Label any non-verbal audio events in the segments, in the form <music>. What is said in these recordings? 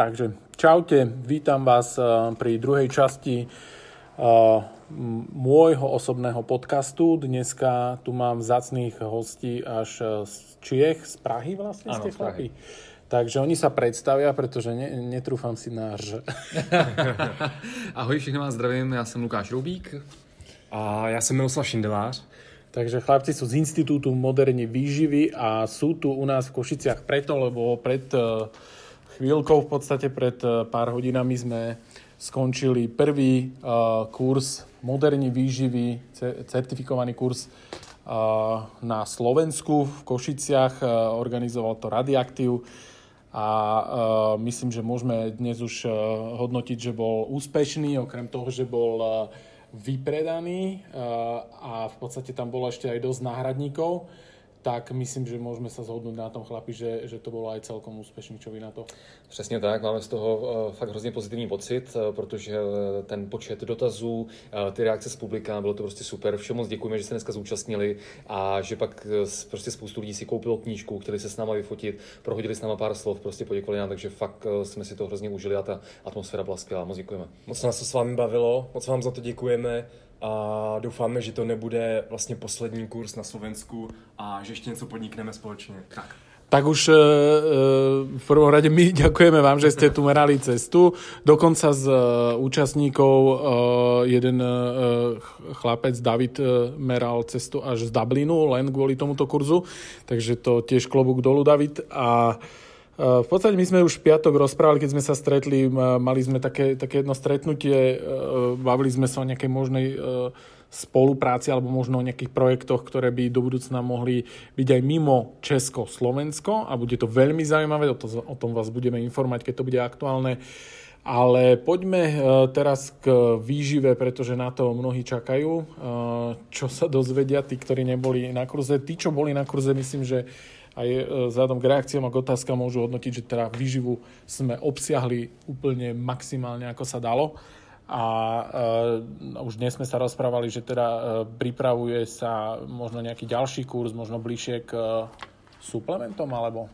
Takže čaute, vítam vás pri druhej časti môjho osobného podcastu. Dneska tu mám zacných hostí až z Čiech, z Prahy vlastne ste chlapi. Takže oni sa predstavia, pretože ne, netrúfam si na ř. <laughs> Ahoj, všechny vás zdravím, já jsem Lukáš Roubík. A já jsem Miroslav Šindelář. Takže chlapci sú z Institútu moderní výživy a sú tu u nás v Košiciach preto, lebo pred uh, chvíľkou, v podstate pred eh, pár hodinami sme skončili prvý uh, kurz moderní výživy, certifikovaný kurz uh, na Slovensku v Košiciach. Uh, organizoval to Radioaktív a uh, myslím, že môžeme dnes už uh, hodnotiť, že bol úspešný, okrem toho, že bol uh, vypredaný uh, a v podstate tam bolo ešte aj dosť náhradníkov tak myslím, že můžeme se zhodnout na tom chlapi, že, že to bylo aj celkom úspěšný. Čo vy na to? Přesně tak, máme z toho uh, fakt hrozně pozitivní pocit, uh, protože uh, ten počet dotazů, ty reakce z publika, bylo to prostě super. Všem moc děkujeme, že se dneska zúčastnili a že pak prostě spoustu lidí si koupilo knížku, chtěli se s náma vyfotit, prohodili s náma pár slov, prostě poděkovali nám, takže fakt jsme si to hrozně užili a ta atmosféra byla skvělá. Moc děkujeme. Moc nás to s vámi bavilo, moc vám za to děkujeme a doufáme, že to nebude vlastně poslední kurz na Slovensku a že ještě něco podnikneme společně. Tak. Tak už uh, v prvom rade my <laughs> ďakujeme vám, že ste tu merali cestu. Dokonca z uh, účastníkov jeden chlapec David meral cestu až z Dublinu len kvôli tomuto kurzu. Takže to tiež klobúk dolu, David. A v podstate my sme už v piatok rozprávali, keď sme sa stretli, mali sme také, také jedno stretnutie, e, bavili sme sa o nejakej možnej e, spolupráci alebo možno o nejakých projektoch, ktoré by do budúcna mohli byť aj mimo Česko-Slovensko a bude to veľmi zaujímavé, o, to, o tom vás budeme informovať, keď to bude aktuálne. Ale poďme e, teraz k výžive, pretože na to mnohí čakajú, čo sa dozvedia, tí, ktorí neboli na kurze. Tí, čo boli na kurze, myslím, že aj e, vzhľadom k reakciám a k otázkam môžu hodnotiť, že teda výživu sme obsiahli úplne maximálne, ako sa dalo. A uh, už dnes sme sa rozprávali, že teda uh, pripravuje sa možno nejaký ďalší kurz, možno bližšie k uh, suplementom, alebo?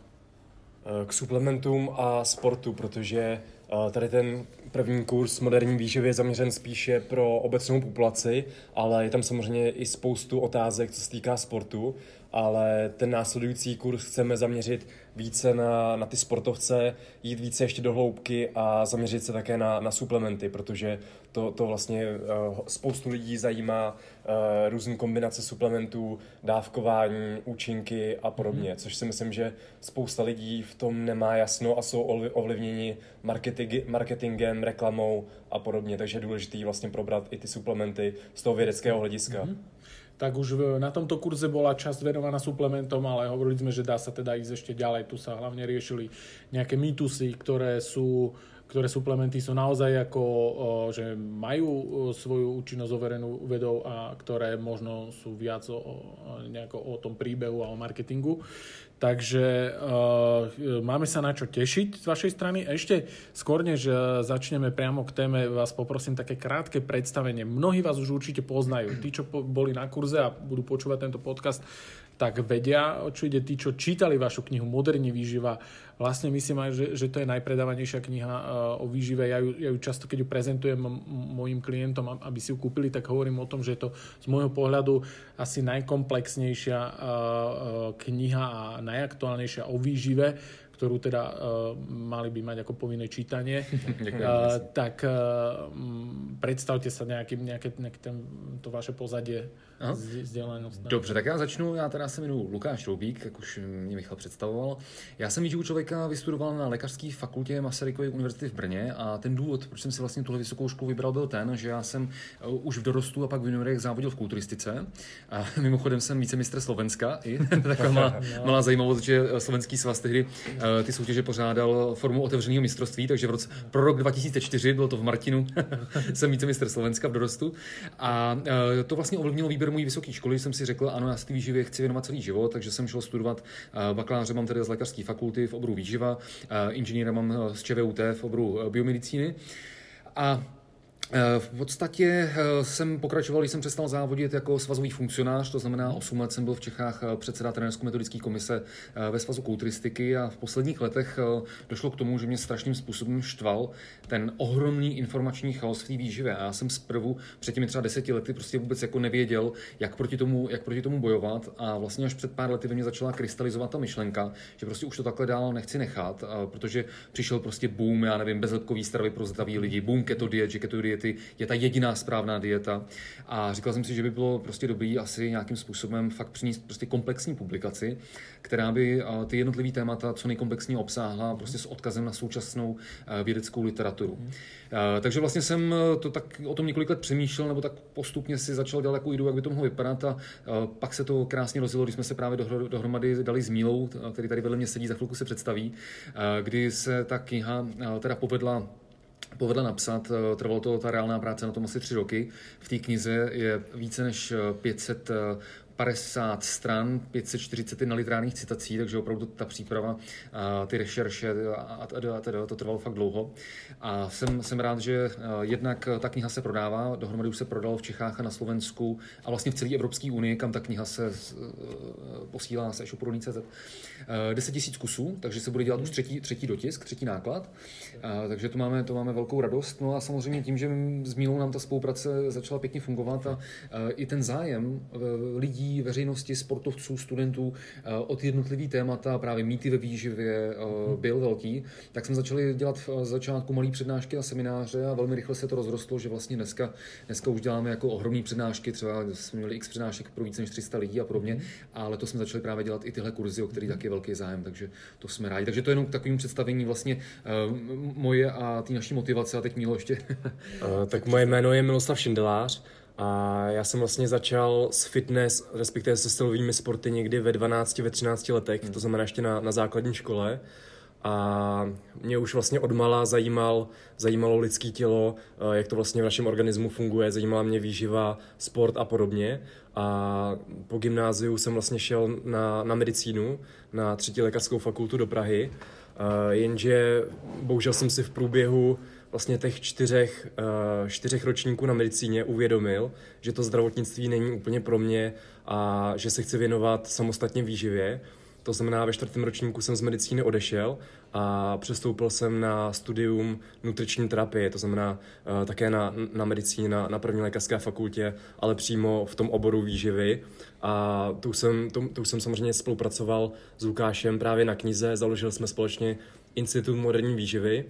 K suplementům a sportu, protože Tady ten první kurz moderní výživy je zaměřen spíše pro obecnou populaci, ale je tam samozřejmě i spoustu otázek, co se týká sportu ale ten následující kurz chceme zaměřit více na, na ty sportovce, jít více ještě do hloubky a zaměřit se také na, na suplementy, protože to, to vlastně uh, spoustu lidí zajímá uh, různé kombinace suplementů, dávkování, účinky a podobně, mm-hmm. což si myslím, že spousta lidí v tom nemá jasno a jsou ovlivněni marketing, marketingem, reklamou a podobně, takže je důležité vlastně probrat i ty suplementy z toho vědeckého hlediska. Mm-hmm tak už na tomto kurze bola časť venovaná suplementom, ale hovorili sme, že dá sa teda ísť ešte ďalej. Tu sa hlavne riešili nejaké mýtusy, ktoré sú ktoré suplementy sú naozaj ako, že majú svoju účinnosť overenú vedou a ktoré možno sú viac o, o tom príbehu a o marketingu. Takže uh, máme sa na čo tešiť z vašej strany. Ešte skôr, než uh, začneme priamo k téme, vás poprosím také krátke predstavenie. Mnohí vás už určite poznajú. Tí, čo po, boli na kurze a budú počúvať tento podcast, tak vedia, čo ide. Tí, čo čítali vašu knihu Moderní výživa, vlastne myslím aj, že, že to je najpredávanejšia kniha uh, o výžive. Ja ju, ja ju často, keď ju prezentujem mojim klientom, aby si ju kúpili, tak hovorím o tom, že je to z môjho pohľadu asi najkomplexnejšia uh, uh, kniha a najaktuálnejšia o výžive, ktorú teda uh, mali by mať ako povinné čítanie. <laughs> uh, tak uh, predstavte sa nejaký, nejaké, nejaké ten, to vaše pozadie vzdělanost. Dobře, tak já začnu. Já teda se jmenuji Lukáš Roubík, jak už mě Michal představoval. Já jsem výživu člověka vystudoval na lékařské fakultě Masarykovy univerzity v Brně a ten důvod, proč jsem si vlastně tuhle vysokou školu vybral, byl ten, že já jsem eh, už v dorostu a pak v juniorech závodil v kulturistice. A <laughs> mimochodem jsem vícemistr Slovenska i. <laughs> Taková malá, <laughs> malá zajímavost, že eh, slovenský svaz tehdy eh, ty soutěže pořádal formu otevřeného mistrovství, takže v roce, pro rok 2004, bylo to v Martinu, jsem vícemistr Slovenska v dorostu. A to vlastně ovlivnilo výběr mojí vysoké školy jsem si řekl, ano, já té výživě chci věnovat celý život, takže jsem šel studovat eh, bakaláře, mám tedy z lékařské fakulty v oboru výživa, eh, inženýra mám eh, z ČVUT v oboru biomedicíny. A v podstatě eh, jsem pokračoval, když jsem přestal závodit jako svazový funkcionář, to znamená 8 let jsem byl v Čechách eh, předseda trenérsko-metodické komise ve svazu kulturistiky a v posledních letech došlo k tomu, že mě strašným způsobem štval ten ohromný informační chaos v té výživě. A já jsem zprvu před těmi třeba deseti lety prostě vůbec jako nevěděl, jak proti tomu, jak proti tomu bojovat a vlastně až před pár lety ve mě začala krystalizovat ta myšlenka, že prostě už to takhle dál nechci nechat, protože přišel prostě boom, já nevím, bezlepkový stravy pro zdraví lidi, boom keto diet, že keto diet diety je ta jediná správná dieta. A říkal jsem si, že by bylo prostě dobrý asi nějakým způsobem fakt přinést prostě komplexní publikaci, která by ty jednotlivé témata co nejkomplexněji obsáhla prostě s odkazem na současnou vědeckou literaturu. Mm. Takže vlastně jsem to tak o tom několik let přemýšlel, nebo tak postupně si začal dělat jako ideu, jak by to mohlo vypadat a pak se to krásně rozjelo, když jsme se právě dohromady dali s Mílou, který tady vedle mě sedí, za chvilku se představí, kdy se ta kniha teda povedla povedla napsat. Eh, trvalo to ta reálná práce na tom asi tři roky. V té knize je více než 500 eh, 50 stran, 541 literárních citací, takže opravdu ta příprava, ty rešerše a teda to trvalo fakt dlouho. A jsem, jsem rád, že jednak ta kniha se prodává, dohromady už se prodalo v Čechách a na Slovensku a vlastně v celé Evropské unii, kam ta kniha se posílá se e-shopu 10 tisíc kusů, takže se bude dělat už třetí, třetí dotisk, třetí náklad. Takže to máme, to máme velkou radost. No a samozřejmě tím, že s Mílou nám ta spolupráce začala pěkně fungovat a i ten zájem e, lidí veřejnosti, sportovců, studentů eh, od jednotlivý témata, právě mýty ve výživě eh, byl velký, tak jsme začali dělat v začátku malé přednášky a semináře a velmi rychle se to rozrostlo, že vlastně dneska, dneska už děláme jako ohromné přednášky, třeba jsme měli x přednášek pro více než 300 lidí a podobně, mhm. ale to jsme začali právě dělat i tyhle kurzy, o který taky je velký zájem, takže to jsme rádi. Takže to je jenom k takovým představení vlastně moje a ty naší motivace a teď Mílo ještě. uh, <laughs> tak moje jméno je Miloslav Šindelář. A já jsem vlastně začal s fitness, respektive se silovými sporty někdy ve 12, ve 13 letech, hmm. to znamená ještě na, na základní škole. A mě už vlastně odmala zajímal, zajímalo lidské tělo, eh, jak to vlastně v našem organismu funguje, zajímala mě výživa, sport a podobně. A po gymnáziu jsem vlastně šel na, na medicínu, na třetí lékařskou fakultu do Prahy, jenže bohužel jsem si v průběhu vlastně těch čtyřech, uh, čtyřech ročníků na medicíně uvědomil, že to zdravotnictví není úplně pro mě a že se chci věnovat samostatně výživě. To znamená, ve čtvrtém ročníku jsem z medicíny odešel a přestoupil jsem na studium nutriční terapie, to znamená uh, také na, na medicíně, na, na první lékařské fakultě, ale přímo v tom oboru výživy. A tu jsem, tu, tu jsem samozřejmě spolupracoval s Lukášem právě na knize, založili jsme společně Institut moderní výživy,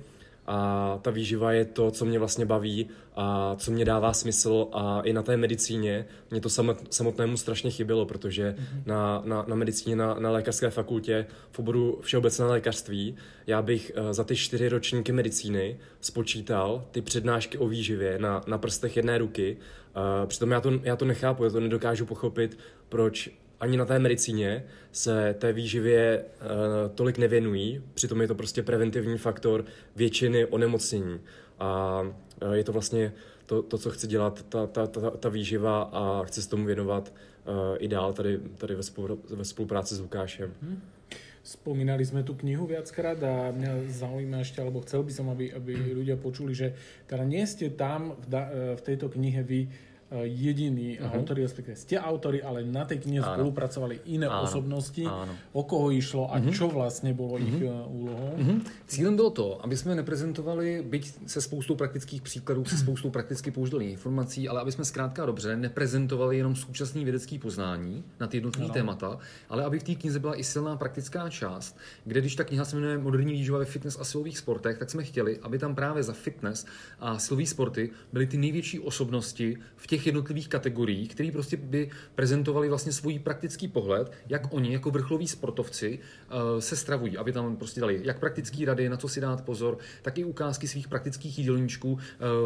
a ta výživa je to, co mě vlastně baví a co mě dává smysl a i na té medicíně mě to samotnému strašně chybělo, protože mm-hmm. na, na, na medicíně, na, na lékařské fakultě v oboru všeobecné lékařství já bych uh, za ty čtyři ročníky medicíny spočítal ty přednášky o výživě na, na prstech jedné ruky. Uh, přitom já to, já to nechápu, já to nedokážu pochopit, proč ani na té medicíně se té výživě uh, tolik nevěnují, přitom je to prostě preventivní faktor většiny onemocnění. A uh, je to vlastně to, to, co chci dělat, ta, ta, ta, ta výživa a chci se tomu věnovat uh, i dál tady, tady ve, spolu, ve spolupráci s Lukášem. Hmm. Spomínali sme tú knihu viackrát a mňa zaujíma ešte, alebo chcel by som, aby, aby <clears throat> ľudia počuli, že teda nie ste tam v, da, v tejto knihe vy jediní uh-huh. autori, respektíve ste autori, ale na tej knihe Áno. spolupracovali iné Áno. osobnosti, Áno. o koho išlo a uh-huh. čo vlastně bylo uh-huh. ich úlohou. Uh-huh. Cílem bylo to, aby jsme neprezentovali, byť se spoustou praktických příkladů, se spoustou prakticky použitelných informací, ale aby jsme zkrátka dobře neprezentovali jenom současný vědecký poznání na ty jednotlivé témata, ale aby v té knize byla i silná praktická část, kde když ta kniha se jmenuje Moderní výživa ve fitness a silových sportech, tak jsme chtěli, aby tam právě za fitness a silové sporty byly ty největší osobnosti v těch těch jednotlivých kategoriích, které prostě by prezentovali vlastně svůj praktický pohled, jak oni jako vrcholoví sportovci uh, se stravují, aby tam prostě dali jak praktické rady, na co si dát pozor, tak i ukázky svých praktických jídelníčků uh,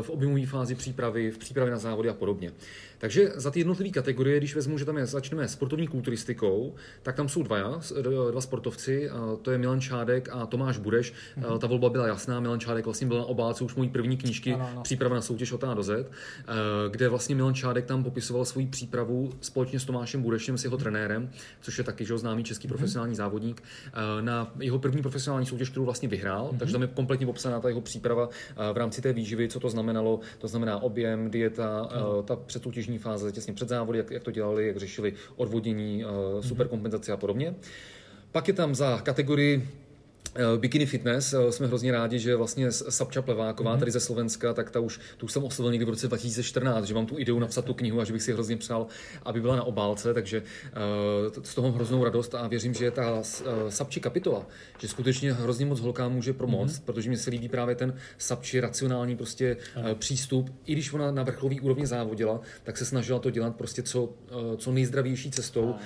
v objemové fázi přípravy, v přípravě na závody a podobně. Takže za ty jednotlivé kategorie, když vezmu, že tam je, začneme sportovní kulturistikou, tak tam jsou dva, dva sportovci, to je Milan Čádek a Tomáš Budeš. Mm-hmm. Ta volba byla jasná, Milan Čádek vlastně byl na obálce už mojí první knížky, ano, ano. příprava na soutěž od A do Z, kde vlastně Milan Čádek tam popisoval svoji přípravu společně s Tomášem Budešem, s jeho trenérem, což je taky že, známý český mm-hmm. profesionální závodník, uh, na jeho první profesionální soutěž, kterou vlastně vyhrál. Mm-hmm. Takže tam je kompletně popsaná ta jeho příprava uh, v rámci té výživy, co to znamenalo. To znamená objem, dieta, mm-hmm. ta předsoutěžní fáze těsně před závody, jak, jak to dělali, jak řešili odvodění, mhm. superkompenzace a podobně. Pak je tam za kategorii Eh, bikini Fitness, eh, jsme hrozně rádi, že vlastně Sapča Pleváková, mm-hmm. tady ze Slovenska, tak ta už, tu už jsem oslovil někdy v roce 2014, že mám tu ideu napsat tu knihu a že bych si hrozně přál, aby byla na obálce, takže uh, z toho hroznou radost a věřím, že ta uh, Sapči kapitola, že skutečně hrozně moc holkám může pomoct, mm-hmm. protože mi se líbí právě ten Sapči racionální prostě uh, přístup, i když ona na vrcholový úrovni závodila, tak se snažila to dělat prostě co, uh, co nejzdravější cestou, uh,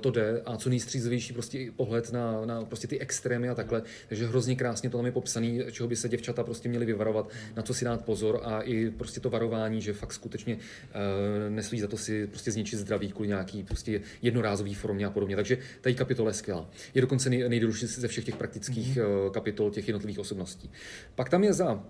to jde a co nejstřízlivější prostě pohled na, na prostě ty extrémy a takhle takže hrozně krásně to tam je popsaný, čeho by se děvčata prostě měly vyvarovat, na co si dát pozor a i prostě to varování, že fakt skutečně uh, nestojí za to si prostě zničit zdraví kvůli nějaký prostě jednorázový formě a podobně. Takže tady kapitola je skvělá. Je dokonce nej, nejdelší ze všech těch praktických mm-hmm. kapitol těch jednotlivých osobností. Pak tam je za,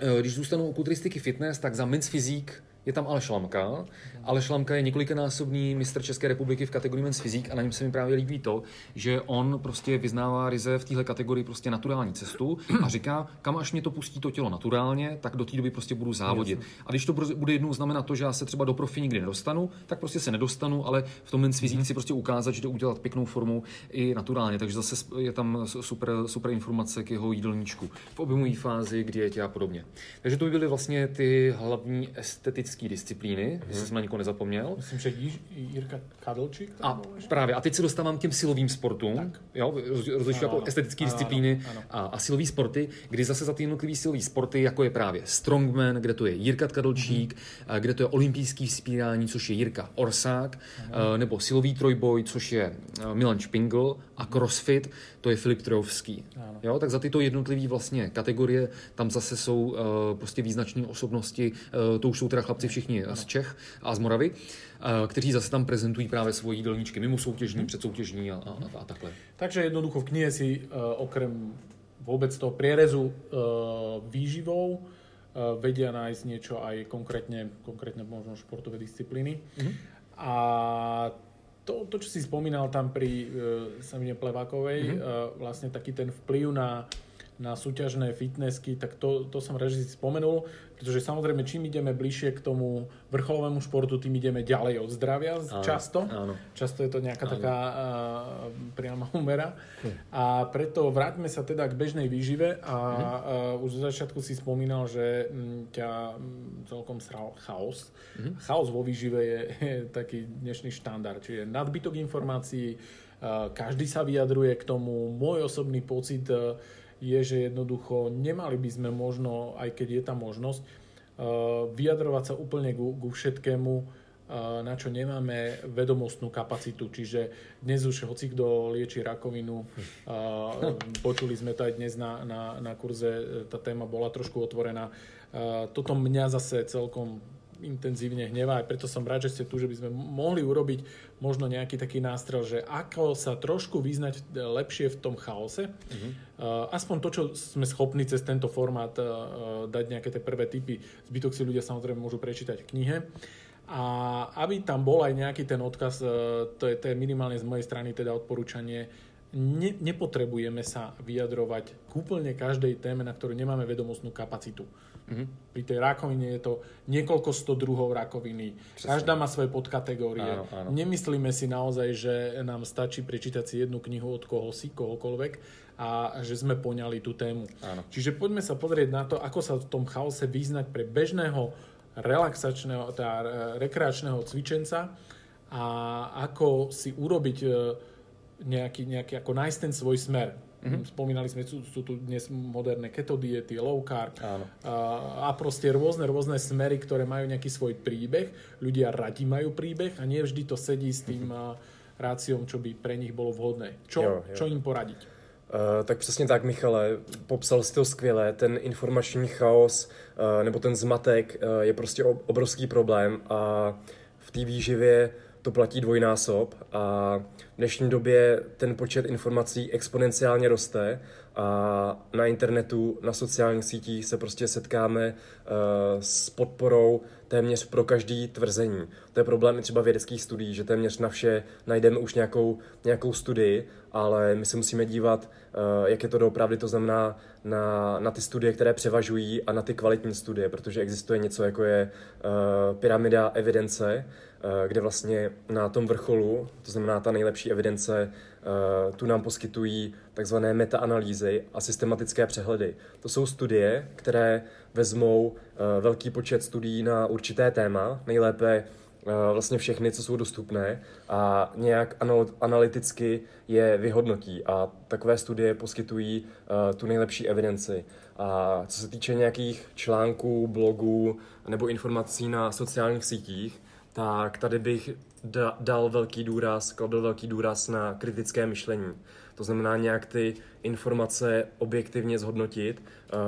eh, když zůstanou u kulturistiky fitness, tak za men's fyzik je tam Aleš Lamka. Aleš Lamka je několikanásobný mistr České republiky v kategorii men's fyzik a na něm se mi právě líbí to, že on prostě vyznává ryze v téhle kategorii prostě naturální cestu a říká, kam až mě to pustí to tělo naturálně, tak do té doby prostě budu závodit. A když to bude jednou znamenat to, že já se třeba do profi nikdy nedostanu, tak prostě se nedostanu, ale v tom men's fyzik si prostě ukázat, že jde udělat pěknou formu i naturálně. Takže zase je tam super, super informace k jeho jídelníčku v objemové fázi, dietě a podobně. Takže to by byly vlastně ty hlavní estetické fyzické disciplíny, hmm. jestli jsem na někoho nezapomněl. Myslím, že Jirka Kadlčík. A právě, a teď se dostávám k těm silovým sportům, tak. jo, rozlišuji jako estetické disciplíny ano, ano. A, a silový sporty, kdy zase za ty jednotlivé silové sporty, jako je právě Strongman, kde to je Jirka Kadlčík, hmm. kde to je olympijský vzpírání, což je Jirka Orsák, ano. nebo silový trojboj, což je Milan Špingl a crossfit, to je Filip Trojovský. Jo, tak za tyto jednotlivé vlastně kategorie tam zase jsou uh, prostě význační osobnosti, uh, to už jsou teda chlapci všichni ano. z Čech a z Moravy, uh, kteří zase tam prezentují právě svoje jídelníčky mimo soutěžní, hmm. předsoutěžní a, a, a takhle. Takže jednoducho v knihe si uh, okrem vôbec toho prierezu uh, výživou uh, vedia nájsť niečo aj konkrétne, konkrétne možno športové disciplíny. Mm-hmm. A to, to, čo si spomínal tam pri uh, Samine Plevákovej, mm-hmm. uh, vlastne taký ten vplyv na, na súťažné fitnessky, tak to, to som si spomenul, pretože samozrejme, čím ideme bližšie k tomu vrcholovému športu, tým ideme ďalej od zdravia áno, často. Áno. Často je to nejaká áno. taká uh, priama umera. Hm. A preto vráťme sa teda k bežnej výžive a uh, už zo začiatku si spomínal, že m, ťa m, celkom sral chaos. Hm. Chaos vo výžive je, je taký dnešný štandard, čiže nadbytok informácií, uh, každý sa vyjadruje k tomu. Môj osobný pocit uh, je, že jednoducho nemali by sme možno, aj keď je tam možnosť, uh, vyjadrovať sa úplne ku, ku všetkému, uh, na čo nemáme vedomostnú kapacitu. Čiže dnes už hoci kto lieči rakovinu, uh, <laughs> počuli sme to aj dnes na, na, na kurze, tá téma bola trošku otvorená. Toto mňa zase celkom intenzívne hnevá, aj preto som rád, že ste tu, že by sme mohli urobiť možno nejaký taký nástrel, že ako sa trošku vyznať lepšie v tom chaose. Mm-hmm. Uh, aspoň to, čo sme schopní cez tento formát uh, dať nejaké tie prvé typy. Zbytok si ľudia samozrejme môžu prečítať v knihe. A aby tam bol aj nejaký ten odkaz, uh, to je, to je minimálne z mojej strany teda odporúčanie, ne, nepotrebujeme sa vyjadrovať k úplne každej téme, na ktorú nemáme vedomostnú kapacitu. Mm-hmm. Pri tej rakovine je to niekoľko sto druhov rakoviny. Přesne. Každá má svoje podkategórie. Áno, áno. Nemyslíme si naozaj, že nám stačí prečítať si jednu knihu od koho si, kohokoľvek a že sme poňali tú tému. Áno. Čiže poďme sa pozrieť na to, ako sa v tom chaose vyznať pre bežného relaxačného, teda rekreačného cvičenca a ako si urobiť e, nejaký, nejaký ako nájsť ten svoj smer. Mm-hmm. Spomínali sme, sú, sú tu dnes moderné keto diety, low carb Áno. A, a proste rôzne, rôzne smery, ktoré majú nejaký svoj príbeh. Ľudia radi majú príbeh a nie vždy to sedí s tým mm-hmm. ráciom, čo by pre nich bolo vhodné. Čo, jo, jo. čo im poradiť? Uh, tak přesně tak, Michale, popsal si to skvěle. Ten informační chaos uh, nebo ten zmatek uh, je prostě obrovský problém a v té výživě to platí dvojnásob a v dnešní době ten počet informací exponenciálně roste a na internetu, na sociálních sítích se prostě setkáme uh, s podporou téměř pro každý tvrzení. To je problém i třeba vědeckých studií, že téměř na vše najdeme už nějakou, nějakou studii, ale my se musíme dívat, uh, jak je to doopravdy, to znamená na, na ty studie, které převažují a na ty kvalitní studie, protože existuje něco, jako je uh, pyramida evidence, uh, kde vlastně na tom vrcholu, to znamená ta nejlepší evidence, tu nám poskytují takzvané metaanalýzy a systematické přehledy. To jsou studie, které vezmou velký počet studií na určité téma, nejlépe vlastně všechny, co jsou dostupné a nějak analyticky je vyhodnotí a takové studie poskytují tu nejlepší evidenci. A co se týče nějakých článků, blogů nebo informací na sociálních sítích, tak tady bych da, dal velký důraz, kladl velký důraz na kritické myšlení. To znamená nějak ty informace objektivně zhodnotit.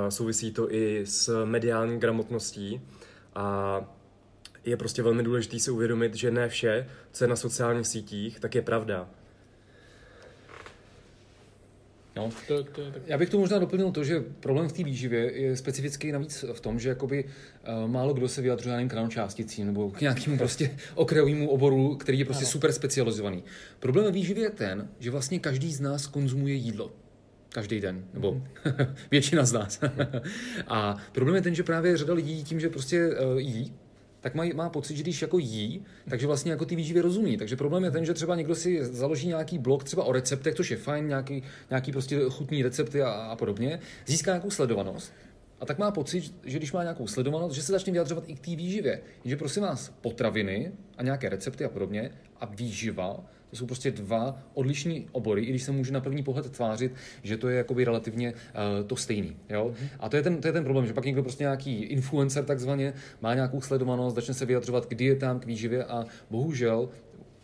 Souvisí to i s mediální gramotností a je prostě velmi důležité si uvědomit, že ne vše, co je na sociálních sítích, tak je pravda. No, to, to, to. Já bych to možná doplnil to, že problém v té výživě je specifický navíc v tom, že jakoby uh, málo kdo se vyjadřuje nějakým kranočásticím nebo k nějakému prostě <laughs> okrajovému oboru, který je prostě ano. super specializovaný. Problém ve výživě je ten, že vlastně každý z nás konzumuje jídlo. Každý den, nebo mm. <laughs> většina z nás. <laughs> a problém je ten, že právě řada lidí tím, že prostě uh, jí, tak má, má pocit, že když jako jí, takže vlastně jako ty výživě rozumí. Takže problém je ten, že třeba někdo si založí nějaký blog třeba o receptech, což je fajn, nějaký, nějaký prostě chutný recepty a, a podobně, získá nějakou sledovanost. A tak má pocit, že když má nějakou sledovanost, že se začne vyjadřovat i k té výživě. Jenže prosím vás, potraviny a nějaké recepty a podobně a výživa to jsou prostě dva odlišní obory, i když se může na první pohled tvářit, že to je jakoby relativně uh, to stejný. Jo? Mm-hmm. A to je, ten, to je ten problém, že pak někdo prostě nějaký influencer takzvaně má nějakou sledovanost, začne se vyjadřovat k dietám, k výživě a bohužel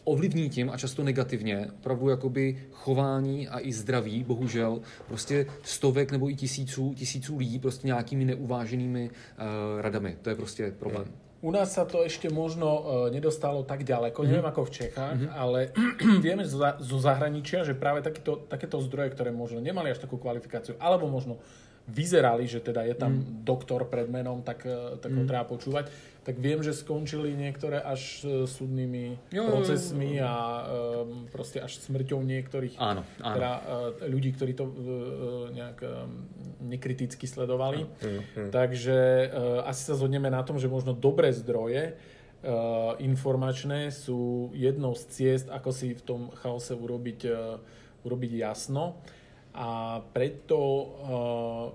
ovlivní tím a často negativně opravdu jakoby chování a i zdraví, bohužel, prostě stovek nebo i tisíců, tisíců lidí prostě nějakými neuváženými uh, radami. To je prostě problém. Mm. U nás sa to ešte možno uh, nedostalo tak ďaleko, mm-hmm. neviem ako v Čechách, mm-hmm. ale <clears throat> vieme zo, zo zahraničia, že práve takýto, takéto zdroje, ktoré možno nemali až takú kvalifikáciu, alebo možno vyzerali, že teda je tam mm. doktor pred menom, tak, eh, tak ho mm. treba počúvať, tak viem, že skončili niektoré až eh, súdnymi jo, procesmi jo, jo. a um, proste až smrťou niektorých áno, áno. Teda, uh, ľudí, ktorí to uh, nejak um, nekriticky sledovali. Mm, mm. Takže uh, asi sa zhodneme na tom, že možno dobré zdroje uh, informačné sú jednou z ciest, ako si v tom chaose urobiť, uh, urobiť jasno. A preto uh,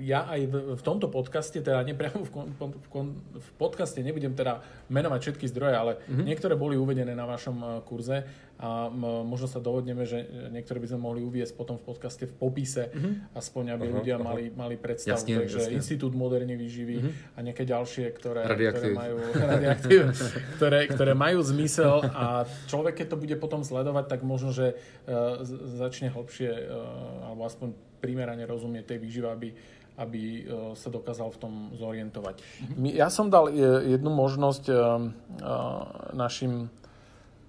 ja aj v, v tomto podcaste, teda nepriamo v, kon, v, kon, v podcaste nebudem teda menovať všetky zdroje, ale mm-hmm. niektoré boli uvedené na vašom uh, kurze a možno sa dohodneme, že niektoré by sme mohli uviesť potom v podcaste v popise, mm-hmm. aspoň aby uh-huh, ľudia uh-huh. mali, mali predstavu. Jasne, Takže jasne. Institút moderne výživy mm-hmm. a nejaké ďalšie, ktoré, ktoré majú, <laughs> ktoré, ktoré majú zmysel a človek, keď to bude potom sledovať, tak možno, že uh, začne hlbšie uh, alebo aspoň primerane rozumieť tej výžive, aby aby uh, sa dokázal v tom zorientovať. Mm-hmm. Ja som dal jednu možnosť našim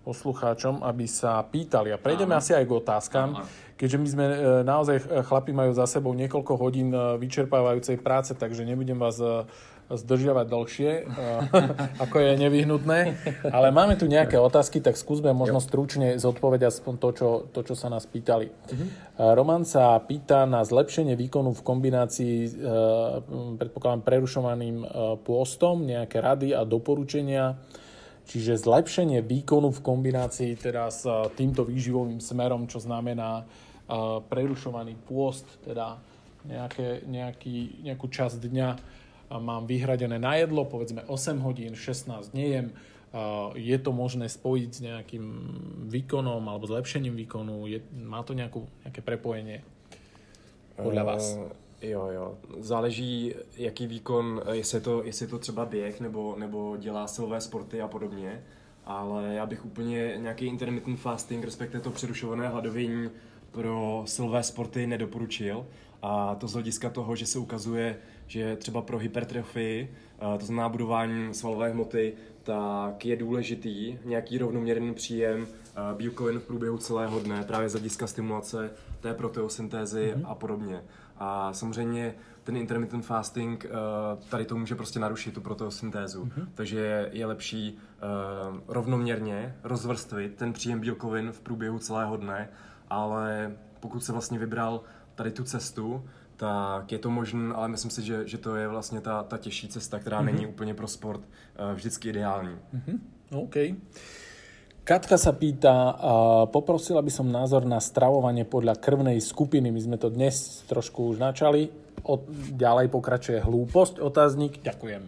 poslucháčom, aby sa pýtali. A prejdeme asi aj k otázkam, keďže my sme e, naozaj, e, chlapi majú za sebou niekoľko hodín e, vyčerpávajúcej práce, takže nebudem vás zdržiavať dlhšie, <laughs> ako je nevyhnutné. Ale máme tu nejaké otázky, tak skúsme možno stručne zodpovedať aspoň to, čo, to, čo sa nás pýtali. Uh-huh. Roman sa pýta na zlepšenie výkonu v kombinácii, predpokladám, prerušovaným pôstom, nejaké rady a doporučenia Čiže zlepšenie výkonu v kombinácii teda s eh, týmto výživovým smerom, čo znamená uh, prerušovaný pôst, teda nejaké, nejaký, nejakú časť dňa mám vyhradené na jedlo, povedzme 8 hodín, 16 nejem, je to možné spojiť s nejakým výkonom alebo zlepšením výkonu, je, má to nejakú, nejaké prepojenie? Podľa vás? Uh... Jo, jo. Záleží, jaký výkon, jestli je to, jestli je to třeba běh nebo, nebo dělá silové sporty a podobně. Ale já bych úplně nějaký intermittent fasting, respektive to přerušované hladovění pro silové sporty nedoporučil. A to z hlediska toho, že se ukazuje, že třeba pro hypertrofii, to znamená budování svalové hmoty, tak je důležitý nějaký rovnoměrný příjem uh, bílkovin v průběhu celého dne, právě z hlediska stimulace té proteosyntézy mm-hmm. a podobně. A samozřejmě ten intermittent fasting uh, tady to může prostě narušit tu proteosyntézu. Mm-hmm. Takže je lepší uh, rovnoměrně rozvrstvit ten příjem bílkovin v průběhu celého dne, ale pokud se vlastně vybral tady tu cestu, tak je to možné, ale myslím si, že, že to je vlastně ta, ta těžší cesta, která mm-hmm. není úplně pro sport uh, vždycky ideální. Mm-hmm. OK. Katka sa pýta, poprosila by som názor na stravovanie podľa krvnej skupiny. My sme to dnes trošku už načali od, ďalej pokračuje hlúposť, otáznik, ďakujem.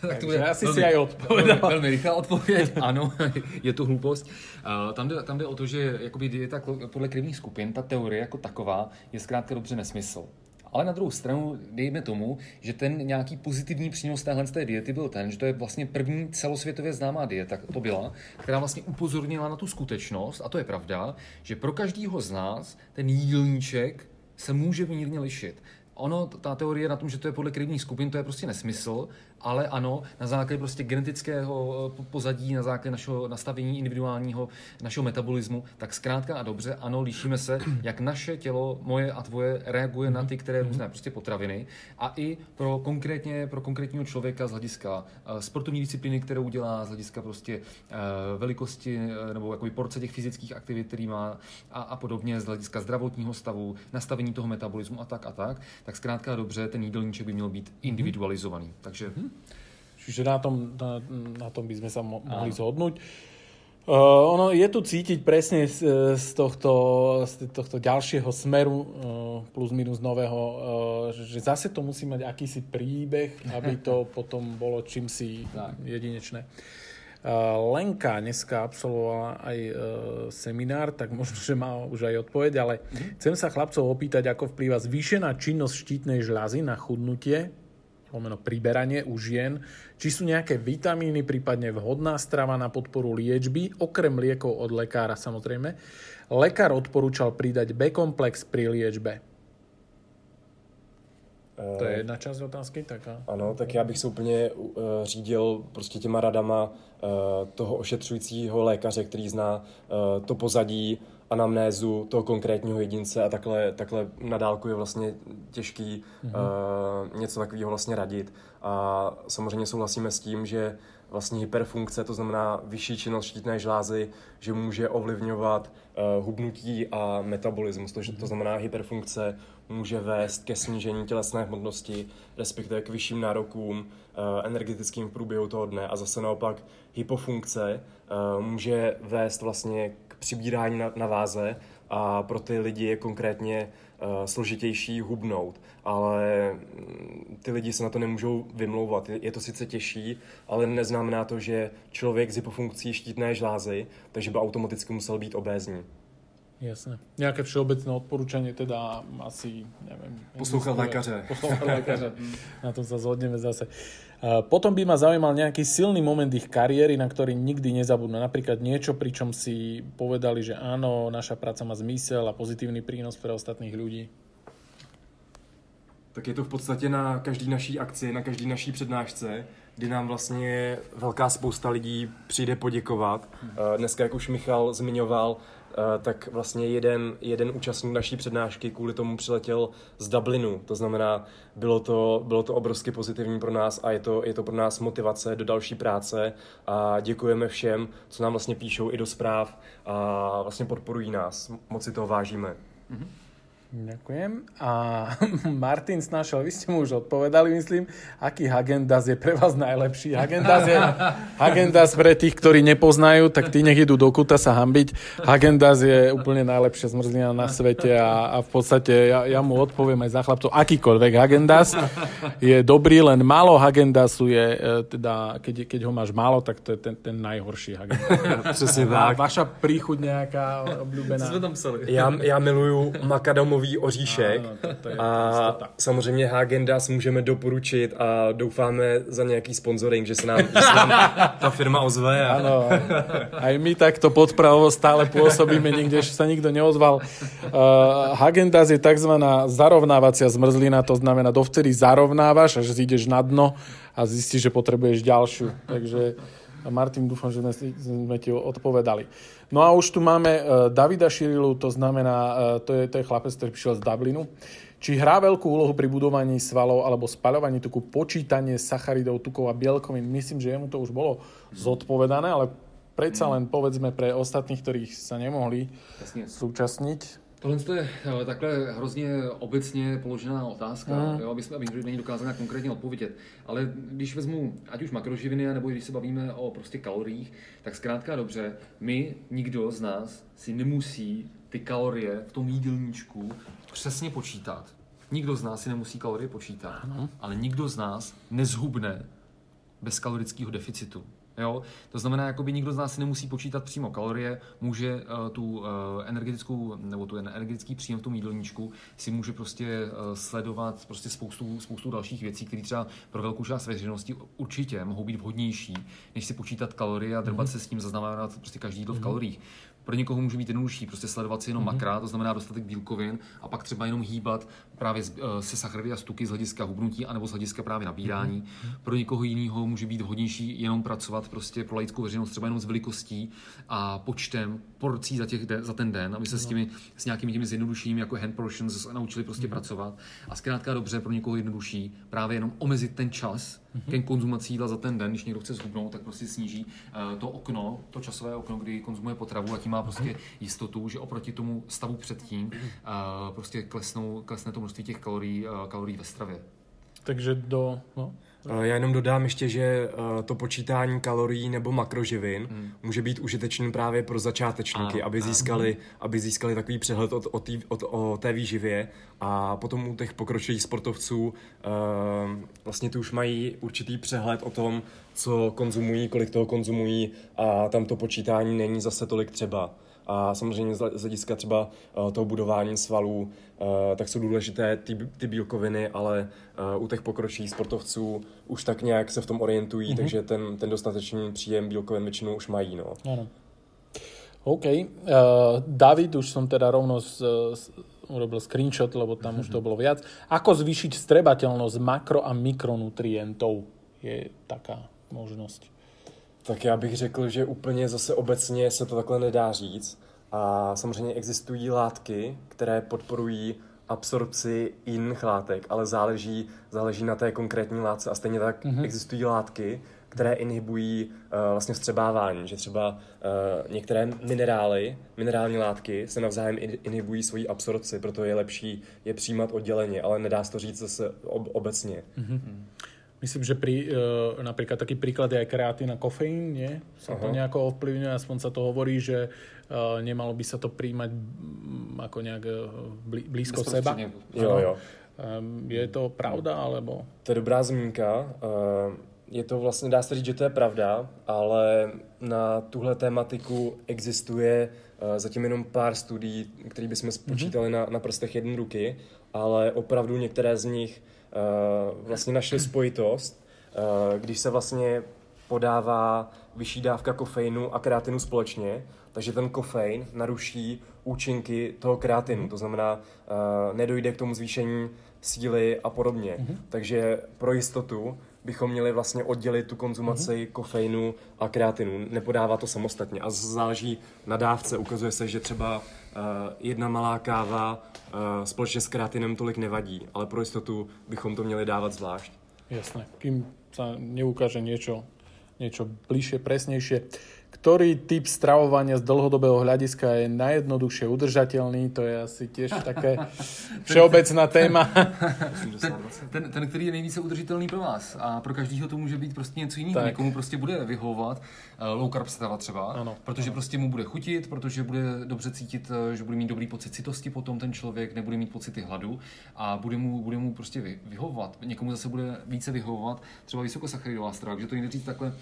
tak to bude asi velmi, si aj odpovedal. <laughs> Velmi, velmi rychlá odpověď, ano, <laughs> <laughs> je to hloupost. Uh, tam, jde, tam jde o to, že jakoby dieta podle krevních skupin, ta teorie jako taková, je zkrátka dobře nesmysl. Ale na druhou stranu dejme tomu, že ten nějaký pozitivní přínos téhle té diety byl ten, že to je vlastně první celosvětově známá dieta, to byla, která vlastně upozornila na tu skutečnost, a to je pravda, že pro každého z nás ten jídelníček se může mírně lišit. Ono, ta teorie na tom, že to je podle krevních skupin, to je prostě nesmysl, ale ano, na základě prostě genetického eh, pozadí, na základě našeho nastavení individuálního, našeho metabolismu, tak zkrátka a dobře, ano, líšíme se, <clears throat> jak naše tělo, moje a tvoje, reaguje na ty, které různé prostě potraviny a i pro konkrétně, pro konkrétního člověka z hlediska eh, sportovní disciplíny, kterou udělá, z hlediska prostě eh, velikosti nebo jakoby porce těch fyzických aktivit, který má a, a podobně, z hlediska zdravotního stavu, nastavení toho metabolismu a tak a tak, tak zkrátka a dobře, ten jídelníček by měl být individualizovaný. Takže hmm. Čiže na tom, na, na tom by sme sa mo- mohli zhodnúť. Uh, ono je tu cítiť presne z, z, tohto, z tohto ďalšieho smeru uh, plus minus nového, uh, že zase to musí mať akýsi príbeh, aby to <laughs> potom bolo čím si jedinečné. Uh, Lenka dneska absolvovala aj uh, seminár, tak možno, že má už aj odpoveď, ale mm-hmm. chcem sa chlapcov opýtať, ako vplýva zvýšená činnosť štítnej žľazy na chudnutie, lomeno priberanie u žien, či sú nejaké vitamíny, prípadne vhodná strava na podporu liečby, okrem liekov od lekára samozrejme. Lekár odporúčal pridať B-komplex pri liečbe. To je jedna část otázky, tak a... Ano, tak já bych se úplně uh, řídil prostě těma radama uh, toho ošetřujícího lékaře, který zná uh, to pozadí, anamnézu toho konkrétního jedince a takhle, takhle na dálku je vlastně těžký mm-hmm. uh, něco takového vlastně radit. A samozřejmě souhlasíme s tím, že vlastně hyperfunkce, to znamená vyšší činnost štítné žlázy, že může ovlivňovat uh, hubnutí a metabolismus. To, mm-hmm. to znamená, hyperfunkce může vést ke snížení tělesné hmotnosti, respektive k vyšším nárokům uh, energetickým v průběhu toho dne. A zase naopak hypofunkce uh, může vést vlastně přibírání na, na váze a pro ty lidi je konkrétně uh, složitější hubnout, ale mm, ty lidi se na to nemůžou vymlouvat. Je, je to sice těžší, ale neznamená to, že člověk s hypofunkcí štítné žlázy, takže by automaticky musel být obézní. Jasné. Nějaké všeobecné odporučení teda asi, nevím. Poslouchat lékaře. Poslouchat lékaře. <laughs> na tom se zhodneme zase. Potom by ma zaujímal nejaký silný moment ich kariéry, na ktorý nikdy nezabudnú. Napríklad niečo, pričom si povedali, že áno, naša práca má zmysel a pozitívny prínos pre ostatných ľudí. Tak je to v podstatě na každý naší akci, na každý naší přednášce, kdy nám vlastně velká spousta lidí přijde poděkovat. Dneska, jak už Michal zmiňoval, tak vlastně jeden, jeden účastník naší přednášky kvůli tomu přiletěl z Dublinu. To znamená, bylo to, bylo to obrovsky pozitivní pro nás a je to, je to pro nás motivace do další práce a děkujeme všem, co nám vlastně píšou i do zpráv a vlastně podporují nás. Moc si toho vážíme. Mm-hmm. Ďakujem. A <laughs> Martin Snašel, vy ste mu už odpovedali, myslím, aký Hagendas je pre vás najlepší. Hagendas je <laughs> Hagendas pre tých, ktorí nepoznajú, tak tí nech idú do kuta sa hambiť. Hagendas je úplne najlepšia zmrzlina na svete a, a v podstate ja, ja mu odpoviem aj za chlapcov, akýkoľvek Hagendas je dobrý, len málo Hagendasu je, e, teda, keď, keď ho máš málo, tak to je ten, ten najhorší Hagendas. <laughs> Přesně tak. Vaša príchuť nejaká obľúbená. Já, já miluju makadomový gumový oříšek ano, to, to je a jistota. samozřejmě Hagendas můžeme doporučit a doufáme za nějaký sponsoring, že se nám, že se nám <laughs> ta firma ozve. A... Ano, aj my takto podpravovo stále pôsobíme, nikde sa nikto neozval. Uh, Hagendas je tzv. zarovnávacia zmrzlina, to znamená, dovtedy zarovnávaš, až ideš na dno a zistíš, že potrebuješ ďalšiu. Takže Martin, dúfam, že sme, sme ti odpovedali. No a už tu máme uh, Davida Širilu, to znamená, uh, to, je, to je chlapec, ktorý prišiel z Dublinu. Či hrá veľkú úlohu pri budovaní svalov alebo spaľovaní tuku počítanie sacharidov, tukov a bielkovín? Myslím, že jemu to už bolo zodpovedané, ale predsa len povedzme pre ostatných, ktorých sa nemohli Jasně. súčasniť. Tohle je eh, takhle hrozně obecně položená otázka, mm. jo, aby, jsme, aby není dokázal nějak konkrétně odpovědět. Ale když vezmu ať už makroživiny, nebo když se bavíme o prostě kaloriích, tak zkrátka dobře, my, nikdo z nás, si nemusí ty kalorie v tom jídelníčku přesně počítat. Nikdo z nás si nemusí kalorie počítat, mm. ale nikdo z nás nezhubne bez kalorického deficitu. Jo? To znamená, jakoby nikdo z nás si nemusí počítat přímo kalorie, může uh, tu uh, energetickou, nebo tu energetický příjem v tom jídelníčku si může prostě uh, sledovat prostě spoustu, spoustu dalších věcí, které třeba pro velkou část veřejnosti určitě mohou být vhodnější, než si počítat kalorie a drbat mm-hmm. se s tím zaznamenat prostě každý jídlo mm-hmm. v mhm. kaloriích. Pro někoho může být jednodušší prostě sledovat si jenom mm-hmm. makra, to znamená dostatek bílkovin a pak třeba jenom hýbat právě eh, se sacharidy a stuky z hlediska hubnutí anebo z hlediska právě nabírání. Mm-hmm. Pro někoho jiného může být vhodnější jenom pracovat prostě pro laickou veřejnost třeba jenom s velikostí a počtem porcí za, těch de, za ten den, aby se no. s, těmi, s nějakými těmi zjednodušenými jako hand portions naučili prostě mm-hmm. pracovat. A zkrátka dobře pro někoho jednodušší právě jenom omezit ten čas, mm-hmm. ke konzumaci jídla za ten den, když někdo chce zhubnout, tak prostě sníží uh, to okno, to časové okno, kdy konzumuje potravu a tím má prostě mm-hmm. jistotu, že oproti tomu stavu předtím uh, prostě klesnou, klesne to množství těch kalorií, uh, kalorií ve stravě. Takže do, no, Eh, já jenom dodám ještě, že eh, to počítání kalorií nebo makroživin hmm. může být užitečný právě pro začátečníky, a, aby, získali, aby získali takový přehled o, o, tý, o, o té výživě a potom u těch pokročilých sportovců uh, vlastně tu už mají určitý přehled o tom, co konzumují, kolik toho konzumují a tam to počítání není zase tolik třeba. A samozřejmě z hlediska třeba uh, toho budování svalů, uh, tak jsou důležité ty, ty bílkoviny, ale uh, u těch pokročilých sportovců už tak nějak se v tom orientují, mm-hmm. takže ten, ten dostatečný příjem bílkovin většinou už mají. No. Ano. OK. Uh, David, už som teda rovno z, z, urobil screenshot, lebo tam mm-hmm. už to bolo viac. Ako zvýšiť strebateľnosť makro- a mikronutrientov? Je taká možnosť. Tak já bych řekl, že úplně zase obecně se to takhle nedá říct. A samozřejmě existují látky, které podporují absorpci jiných látek, ale záleží, záleží na té konkrétní látce. A stejně tak mm-hmm. existují látky, které inhibují uh, vlastně vstřebávání, že třeba uh, některé minerály, minerální látky se navzájem inhibují svoji absorpci, proto je lepší je přijímat odděleně, ale nedá se to říct zase ob- obecně. Mm-hmm. Myslím, že pri, uh, napríklad taký príklad je aj kreatín a kofeín, nie? Sa Aha. to nejako ovplyvňuje, aspoň sa to hovorí, že uh, nemalo by sa to príjmať mm, ako nejak uh, blízko seba. Jo, jo. Um, je to pravda, alebo? To je dobrá zmínka. Uh, je to vlastně, dá se říct, že to je pravda, ale na tuhle tématiku existuje uh, zatím jenom pár studií, které bychom spočítali mm-hmm. na, na prstech jedné ruky, ale opravdu některé z nich vlastně našli spojitost, eh, když se vlastně podává vyšší dávka kofeinu a kreatinu společně, takže ten kofein naruší účinky toho kreatinu, to znamená, uh, nedojde k tomu zvýšení síly a podobně. Mm-hmm. Takže pro jistotu bychom měli vlastně oddělit tu konzumaci mm-hmm. kofeinu a kreatinu, nepodává to samostatně a záleží na dávce. Ukazuje se, že třeba jedna malá káva uh, společně s kreatinem tolik nevadí, ale pro jistotu bychom to měli dávat zvlášť. Jasné, kým sa neukáže niečo, niečo bližšie, presnejšie. Ktorý typ stravovania z dlhodobého hľadiska je najjednoduchšie udržateľný? To je asi tiež také <laughs> všeobecná téma. <laughs> ten, ten, ten, který je nejvíce udržitelný pro vás a pro každého to může být prostě něco jiného. Někomu prostě bude vyhovovat uh, low carb strava třeba, ano, protože ano. prostě mu bude chutit, protože bude dobře cítit, uh, že bude mít dobrý pocit citosti potom ten člověk, nebude mít pocity hladu a bude mu, bude mu prostě vy, vyhovovat. Někomu zase bude více vyhovovat třeba vysokosacharidová strava, že to jde říct takhle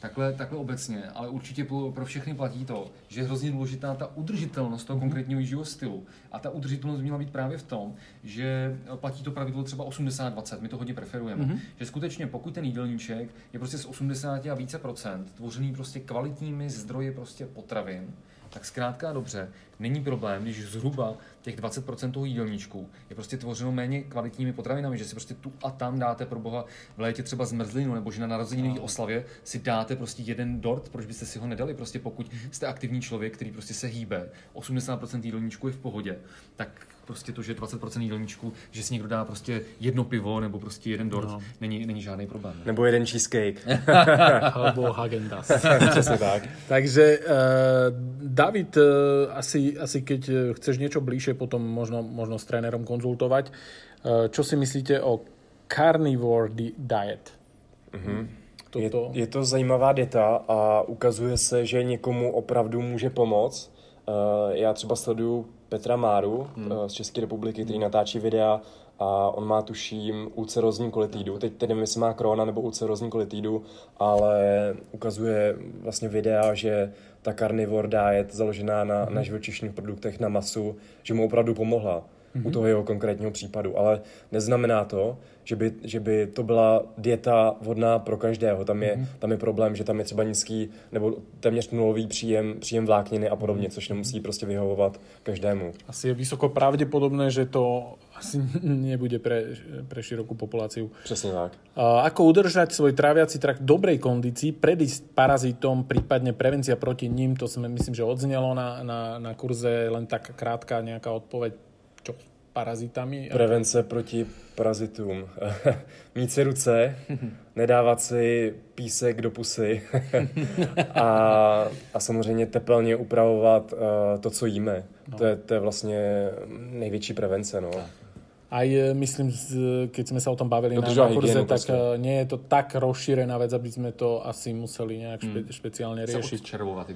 Takhle, takhle obecně, ale určitě pro všechny platí to, že je hrozně důležitá ta udržitelnost toho mm-hmm. konkrétního jížděho stylu. A ta udržitelnost měla být právě v tom, že platí to pravidlo třeba 80-20, my to hodně preferujeme. Mm-hmm. Že skutečně pokud ten jídelníček je prostě z 80 a více procent tvořený prostě kvalitními zdroji prostě potravin, tak zkrátka dobře, není problém, když zhruba těch 20% toho jídelníčku je prostě tvořeno méně kvalitními potravinami, že si prostě tu a tam dáte pro boha v létě třeba zmrzlinu, nebo že na narozeninové no. oslavě si dáte prostě jeden dort, proč byste si ho nedali, prostě pokud jste aktivní člověk, který prostě se hýbe, 80% jídelníčku je v pohodě, tak prostě to, že 20% jídelníčku, že si někdo dá prostě jedno pivo nebo prostě jeden dort, no. není, není žádný problém. Ne? Nebo jeden cheesecake. <laughs> Alebo Hagendas. <laughs> Přesně tak. Takže uh, David, uh, asi, asi keď chceš niečo bližšie potom možno, možno s trénerom konzultovať, uh, čo si myslíte o carnivore diet? Mm-hmm. Toto... Je, je to zajímavá dieta a ukazuje se, že někomu opravdu může pomoct. Uh, já třeba sleduju Petra Máru hmm. Eh, z České republiky, který natáčí videa a on má tuším ulcerozní kolitidu. Teď, teď nevím, jestli má krona nebo ulcerozní kolitidu, ale ukazuje vlastně videa, že ta carnivore diet založená na, hmm. na živočišných produktech, na masu, že mu opravdu pomohla mm-hmm. u mhm. toho jeho konkrétního případu. Ale neznamená to, že by, že by to byla dieta vhodná pro každého. Tam je, mm-hmm. tam je problém, že tam je třeba nízký nebo téměř nulový příjem, příjem vlákniny a podobně, mm-hmm. což nemusí prostě vyhovovat každému. Asi je vysoko pravděpodobné, že to asi <laughs> nebude pre, pre širokú populáciu. Přesně tak. A ako udržať svoj tráviaci trakt v dobrej kondícii, predísť parazitom, prípadne prevencia proti ním, to sme myslím, že odznelo na, na, na kurze, len tak krátka nejaká odpoveď parazitami? Prevence proti parazitům. <laughs> Mít si ruce, <laughs> nedávat si písek do pusy <laughs> a, a samozřejmě tepelně upravovat uh, to, co jíme. No. To, je, to je vlastně největší prevence. No. Tak. Aj e, myslím, keď sme sa o tom bavili na, na kurze, tak proste. nie je to tak rozšírená vec, aby sme to asi museli nejak špe, mm. špeciálne riešiť. Sa odčervovať.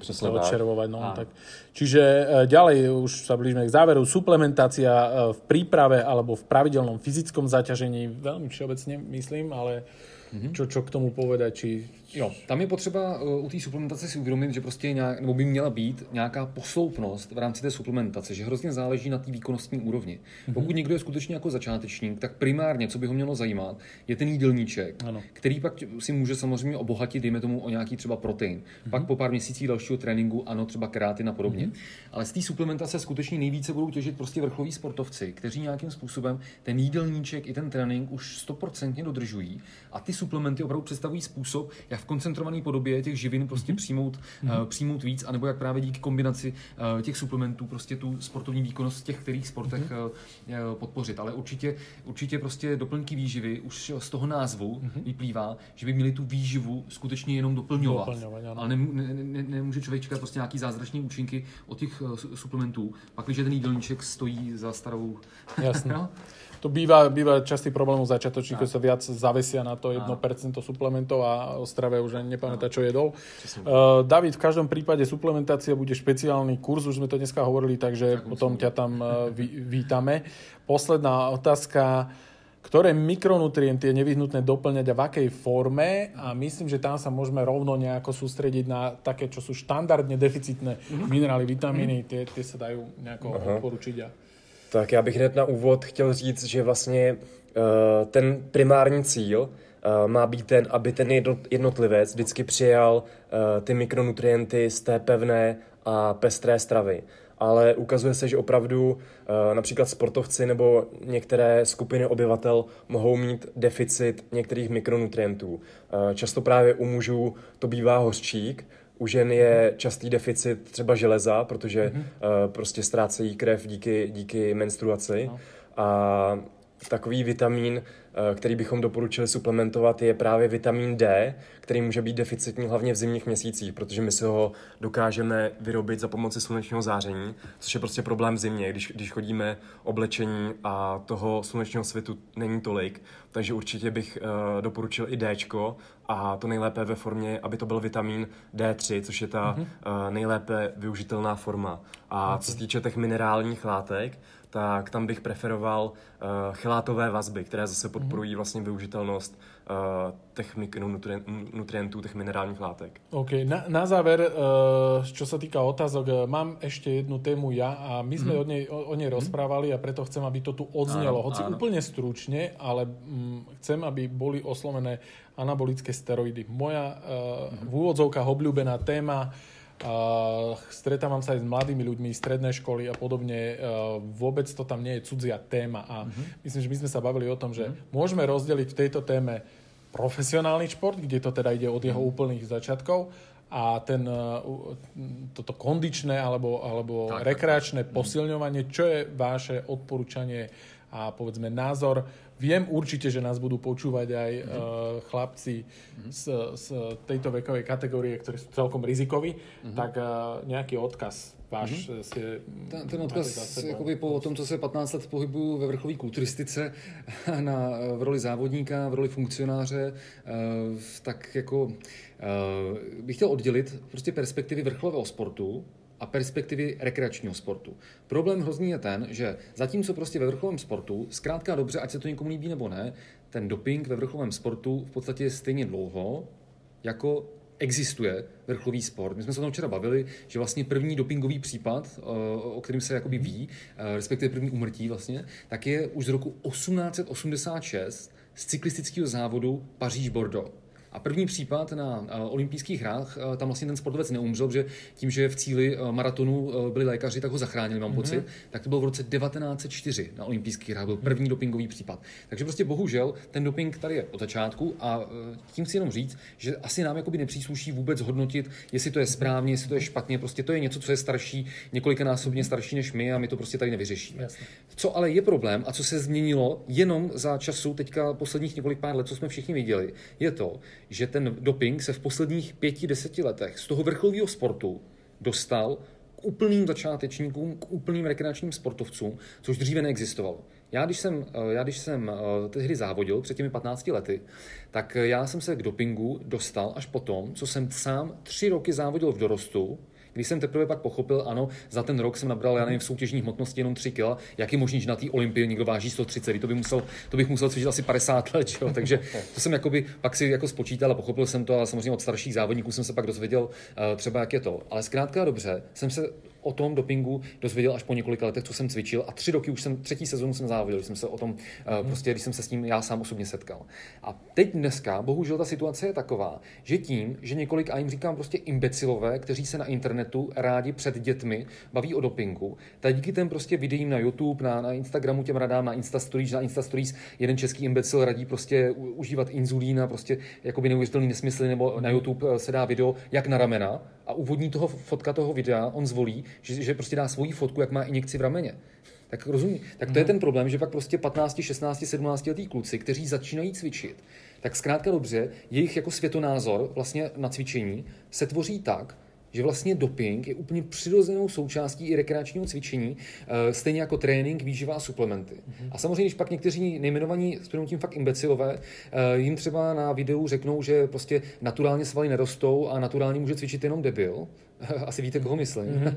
odčervovať no, tak. Čiže e, ďalej už sa blížime k záveru. Suplementácia e, v príprave alebo v pravidelnom fyzickom zaťažení, veľmi všeobecne myslím, ale mm-hmm. čo, čo k tomu povedať, či Jo, tam je potřeba uh, u té suplementace si uvědomit, že prostě nějak, nebo by měla být nějaká posloupnost v rámci té suplementace, že hrozně záleží na té výkonnostní úrovni. Mm-hmm. Pokud někdo je skutečně jako začátečník, tak primárně, co by ho mělo zajímat, je ten jídelníček, ano. který pak si může samozřejmě obohatit, dejme tomu, o nějaký třeba protein. Mm-hmm. Pak po pár měsících dalšího tréninku, ano, třeba kerátin a podobně. Mm-hmm. Ale z té suplementace skutečně nejvíce budou těžit prostě vrcholoví sportovci, kteří nějakým způsobem ten jídelníček i ten trénink už stoprocentně dodržují a ty suplementy opravdu představují způsob, jak v koncentrované podobě těch živin prostě mm-hmm. přijmout, mm-hmm. přijmout víc, anebo jak právě díky kombinaci uh, těch suplementů prostě tu sportovní výkonnost v těch kterých sportech mm-hmm. podpořit. Ale určitě, určitě prostě doplňky výživy už z toho názvu mm-hmm. vyplývá, že by měli tu výživu skutečně jenom doplňovat. doplňovat Ale nemůže ne, ne, ne, člověk čekat prostě nějaký zázračný účinky od těch suplementů, pak když ten jídelníček stojí za starou. Jasně. <laughs> no? To býva, býva častý problém u začiatočníkov, sa viac zavesia na to 1% suplementov a o strave už ani nepamätá, čo jedol. Uh, David, v každom prípade suplementácia bude špeciálny kurz, už sme to dneska hovorili, takže tak potom ťa tam uh, vítame. Posledná otázka ktoré mikronutrienty je nevyhnutné doplňať a v akej forme a myslím, že tam sa môžeme rovno nejako sústrediť na také, čo sú štandardne deficitné mm-hmm. minerály, vitamíny, mm-hmm. tie, tie sa dajú nejako Aha. odporučiť. A... Tak já bych hned na úvod chtěl říct, že vlastně uh, ten primární cíl uh, má být ten, aby ten jednotlivec vždycky přijal uh, ty mikronutrienty z té pevné a pestré stravy. Ale ukazuje se, že opravdu například sportovci nebo některé skupiny obyvatel mohou mít deficit některých mikronutrientů. Často právě u mužů to bývá hořčík, u žen je častý deficit třeba železa, protože mm-hmm. uh, prostě ztrácejí krev díky, díky menstruaci. No. A takový vitamín, eh, který bychom doporučili suplementovat, je právě vitamin D, který může být deficitní hlavně v zimních měsících, protože my si ho dokážeme vyrobit za pomoci slunečního záření, což je prostě problém v zimě, když, když chodíme oblečení a toho slunečního světu není tolik, takže určitě bych uh, doporučil i D, a to nejlépe ve formě, aby to byl vitamin D3, což je ta mm-hmm. uh, nejlépe využitelná forma. A okay. co se týče těch minerálních látek, tak tam bych preferoval uh, chelátové vazby, které zase podporují mhm. vlastně využitelnost těch mikronutrientů, těch minerálních látek. OK. Na, na záver, uh, čo sa týka otázok, mám ešte jednu tému ja a my sme mm. o nej, o, o nej mm. rozprávali a preto chcem, aby to tu odznelo. Áno, Hoci áno. úplne stručne, ale mm, chcem, aby boli oslovené anabolické steroidy. Moja uh, mm. v úvodzovkách obľúbená téma Uh, stretávam sa aj s mladými ľuďmi, stredné školy a podobne. Uh, vôbec to tam nie je cudzia téma a uh-huh. myslím, že my sme sa bavili o tom, že uh-huh. môžeme rozdeliť v tejto téme profesionálny šport, kde to teda ide od jeho uh-huh. úplných začiatkov a ten, uh, toto kondičné alebo, alebo tak, rekreačné tak. posilňovanie, čo je vaše odporúčanie a povedzme názor Viem určite, že nás budú počúvať aj mm-hmm. uh, chlapci mm-hmm. z, z tejto vekovej kategórie, ktorí sú celkom rizikoví, mm-hmm. tak uh, nejaký odkaz váš mm-hmm. si ten, ten odkaz, jakoby po tom, co se 15 let pohybuju ve vrcholové kulturistice <laughs> na, v roli závodníka, v roli funkcionáře, uh, tak jako uh, bych chtěl oddělit prostě perspektivy vrcholového sportu a perspektivy rekreačního sportu. Problém hrozný je ten, že zatímco prostě ve vrcholovém sportu, zkrátka dobře, ať se to někomu líbí nebo ne, ten doping ve vrcholovém sportu v podstatě je stejně dlouho, jako existuje vrcholový sport. My jsme se o tom včera bavili, že vlastně první dopingový případ, eh, o kterém se jakoby ví, eh, respektive první umrtí vlastně, tak je už z roku 1886 z cyklistického závodu Paříž-Bordeaux. A první případ na eh, olympijských hrách, eh, tam vlastně ten sportovec neumřel, že tím, že v cíli eh, maratonu byli lékaři, tak ho zachránili, mám mm-hmm. pocit. Tak to bylo v roce 1904 na olympijských hrách, byl první dopingový případ. Takže prostě bohužel ten doping tady je od začátku a tím chci jenom říct, že asi nám jakoby nepřísluší vůbec hodnotit, jestli to je správně, jestli to je špatně. Prostě to je něco, co je starší, několikanásobně starší než my a my to prostě tady nevyřešíme. Jasně. Co ale je problém a co se změnilo jenom za času teďka posledních několik pár let, co jsme všichni viděli, je to, že ten doping se v posledních pěti, deseti letech z toho vrcholového sportu dostal k úplným začátečníkům, k úplným rekreačním sportovcům, což dříve neexistovalo. Já když jsem, já když jsem eh, tehdy závodil před těmi 15 lety, tak já jsem se k dopingu dostal až potom, co jsem sám tři roky závodil v dorostu, když jsem teprve pak pochopil, ano, za ten rok jsem nabral, já nevím, v soutěžní hmotnosti jenom 3 kg, jak je možný, že na té olympii někdo váží 130, to, by musel, to bych musel cvičit asi 50 let, jo? takže to jsem jakoby, pak si jako spočítal a pochopil jsem to a samozřejmě od starších závodníků jsem se pak dozvěděl uh, třeba, jak je to. Ale zkrátka dobře, jsem se o tom dopingu dozvěděl až po několika letech, co jsem cvičil a tři roky už jsem, třetí sezónu jsem závodil, když jsem se o tom, uh, prostě, když jsem se s tím já sám osobně setkal. A teď dneska, bohužel ta situace je taková, že tím, že několik, a jim říkám prostě imbecilové, kteří se na internetu rádi před dětmi baví o dopingu, tak díky těm prostě videím na YouTube, na, na Instagramu těm radám, na Insta Stories, na Insta Stories jeden český imbecil radí prostě užívat inzulín a prostě jakoby neuvěřitelný nesmysly, nebo na YouTube eh, se dá video jak na ramena a úvodní toho fotka toho videa on zvolí, že, že prostě dá svoji fotku, jak má injekci v rameně. Tak rozumí. Tak to je mhm. ten problém, že pak prostě 15, 16, 17 letý kluci, kteří začínají cvičit, tak zkrátka dobře, jejich jako světonázor vlastně na cvičení se tvoří tak, že vlastně doping je úplně přirozenou součástí i rekreačního cvičení, eh, stejně jako trénink, výživa a suplementy. Mm-hmm. A samozřejmě, když pak někteří nejmenovaní s tím fakt imbecilové, eh, jim třeba na videu řeknou, že prostě naturálně svaly nerostou a naturálně může cvičit jenom debil, <laughs> asi víte, koho myslím. <laughs>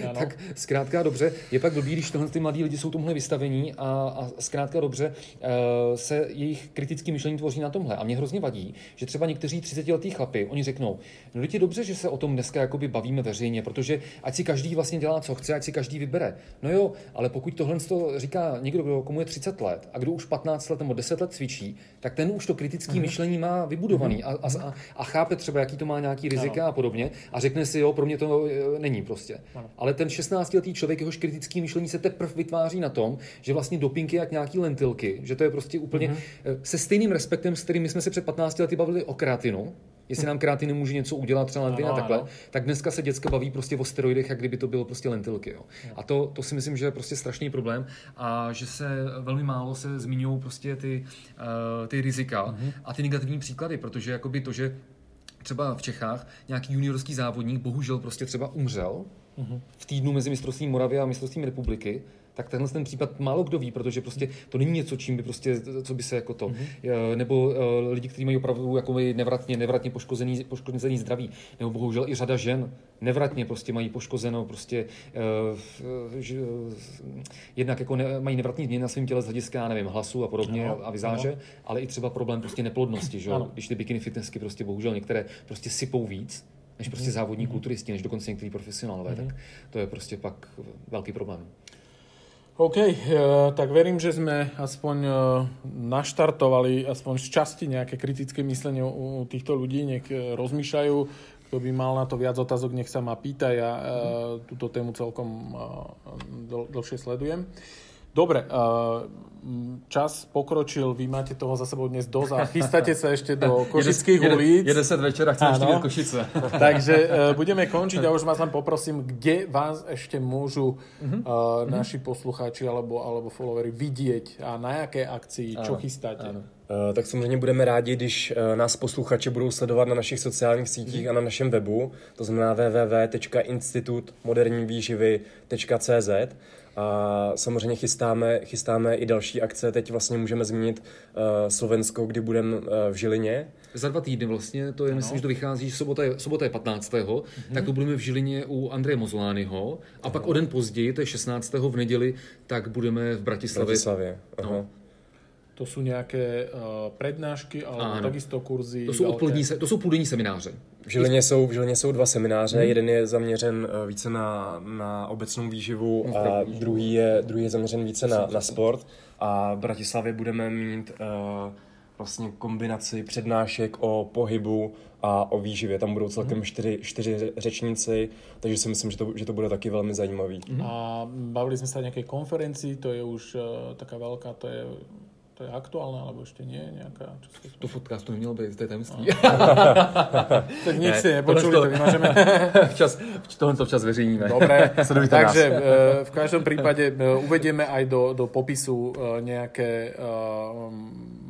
Mm-hmm. tak zkrátka dobře, je pak blbý, když tohle ty mladí lidi jsou tomuhle vystavení a, a zkrátka dobře uh, se jejich kritický myšlení tvoří na tomhle. A mě hrozně vadí, že třeba někteří 30-letí chlapy, oni řeknou, no je dobře, že se o tom dneska jakoby bavíme veřejně, protože ať si každý vlastně dělá, co chce, ať si každý vybere. No jo, ale pokud tohle to říká někdo, kdo komu je 30 let a kdo už 15 let nebo 10 let cvičí, tak ten už to kritické mm-hmm. myšlení má vybudovaný mm-hmm. a, a, a chápe třeba, jaký to má nějaký rizika ano. a podobně a řekne si, jo, pro mě to e, není prostě. Ano. Ale ten 16-letý člověk, jehož kritický myšlení se teprve vytváří na tom, že vlastně doping je jak nějaký lentilky, že to je prostě úplně mm-hmm. se stejným respektem, s kterým jsme se před 15 lety bavili o kreatinu, jestli nám kreatiny může něco udělat, třeba lentina no, takhle, no. tak dneska se děcka baví prostě o steroidech, jak kdyby to bylo prostě lentilky. Jo. A to, to si myslím, že je prostě strašný problém a že se velmi málo se zmiňují prostě ty, uh, ty rizika mm-hmm. a ty negativní příklady, protože jakoby to, že třeba v Čechách nějaký juniorský závodník bohužel prostě třeba umřel mm-hmm. v týdnu mezi mistrovstvím Moravy a mistrovstvím republiky, tak tenhle ten případ málo kdo ví, protože prostě to není něco, čím by prostě, co by se jako to, mm-hmm. nebo uh, lidi, kteří mají opravdu jako nevratně, nevratně poškozený, poškozený zdraví, nebo bohužel i řada žen nevratně prostě mají poškozeno prostě uh, že, jednak jako ne, mají nevratný změny na svém těle z hlediska, nevím, hlasu a podobně ano, a vizáže, ano. ale i třeba problém prostě neplodnosti, že? když ty bikini fitnessky prostě bohužel některé prostě sypou víc, než prostě mhm. závodní mm-hmm. kulturisti, než dokonce někteří profesionálové, mm-hmm. tak to je prostě pak velký problém. OK, eh, tak verím, že sme aspoň eh, naštartovali aspoň z časti nejaké kritické myslenie u týchto ľudí, nech eh, rozmýšľajú, kto by mal na to viac otázok, nech sa ma pýta. Ja uh, túto tému celkom dl- dlhšie sledujem. Dobre, uh, čas pokročil, vy máte toho za sebou dnes dosť a <laughs> chystáte sa ešte do košických ulic. Je 10 večer a chcem ešte Košice. <laughs> Takže uh, budeme končiť a už vás len poprosím, kde vás ešte môžu uh, naši poslucháči alebo, alebo followery vidieť a na jaké akcii, čo chystáte. Tak samozřejmě budeme rádi, když nás posluchači budou sledovat na našich sociálních sítích a na našem webu, to znamená www.institutmodernímvýživy.cz a samozřejmě chystáme, chystáme i další akce. Teď vlastně můžeme zmínit uh, Slovensko, kdy budeme uh, v Žilině. Za dva týdny vlastně, to je, myslím, že to vychází, sobota je, sobota je 15. Mm-hmm. tak to budeme v Žilině u Andreje Mozolányho a pak o den později, to je 16. v neděli, tak budeme v Bratislavě. Bratislavě. Aha. No. To sú nejaké uh, prednášky alebo Áno. takisto kurzy? To jsou, odpolední, se- to jsou půldenní semináře. V Žilině jsou, v Žilině jsou dva semináře, mm. jeden je zaměřen eh, více na, na obecnou výživu a druhý je, druhý je zaměřen více na, na sport. A v Bratislavě budeme mít uh, vlastně kombinaci přednášek o pohybu a o výživě. Tam budou celkem čtyři, čtyři řečníci, takže si myslím, že to, že to bude taky velmi zajímavý. A bavili sme sa o nejakej konferencii, to je už uh, taká veľká, to je, to je aktuálne, alebo ešte nie? Nejaká, čo sa To v podcastu nemělo být, to je tajemství. <laughs> Tak nic Ne, si nepočuli, tohle to vymažeme. <laughs> včas, tohle to včas veřejníme. Nás. <laughs> takže e, v každom prípade e, uvedieme aj do, do popisu e, nejaké e,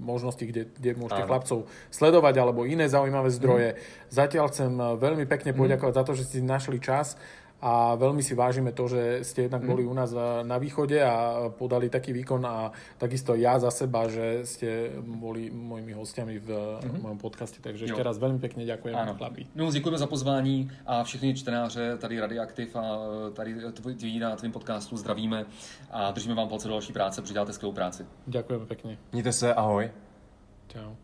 možnosti, kde, kde môžete Áno. chlapcov sledovať alebo iné zaujímavé zdroje. Zatiaľ chcem veľmi pekne poďakovať za to, že ste našli čas a veľmi si vážime to, že ste jednak boli u nás na východe a podali taký výkon a takisto ja za seba, že ste boli mojimi hostiami v mm mojom podcaste. Takže ešte raz veľmi pekne ďakujem, Ano. chlapi. No, děkujeme za pozvání a všechny čtenáře tady Radioaktiv a eh, tady tví na tvým podcastu zdravíme a držíme vám palce do další práce, přiděláte skvělou práci. Ďakujem pekne. Mějte se, ahoj. Čau.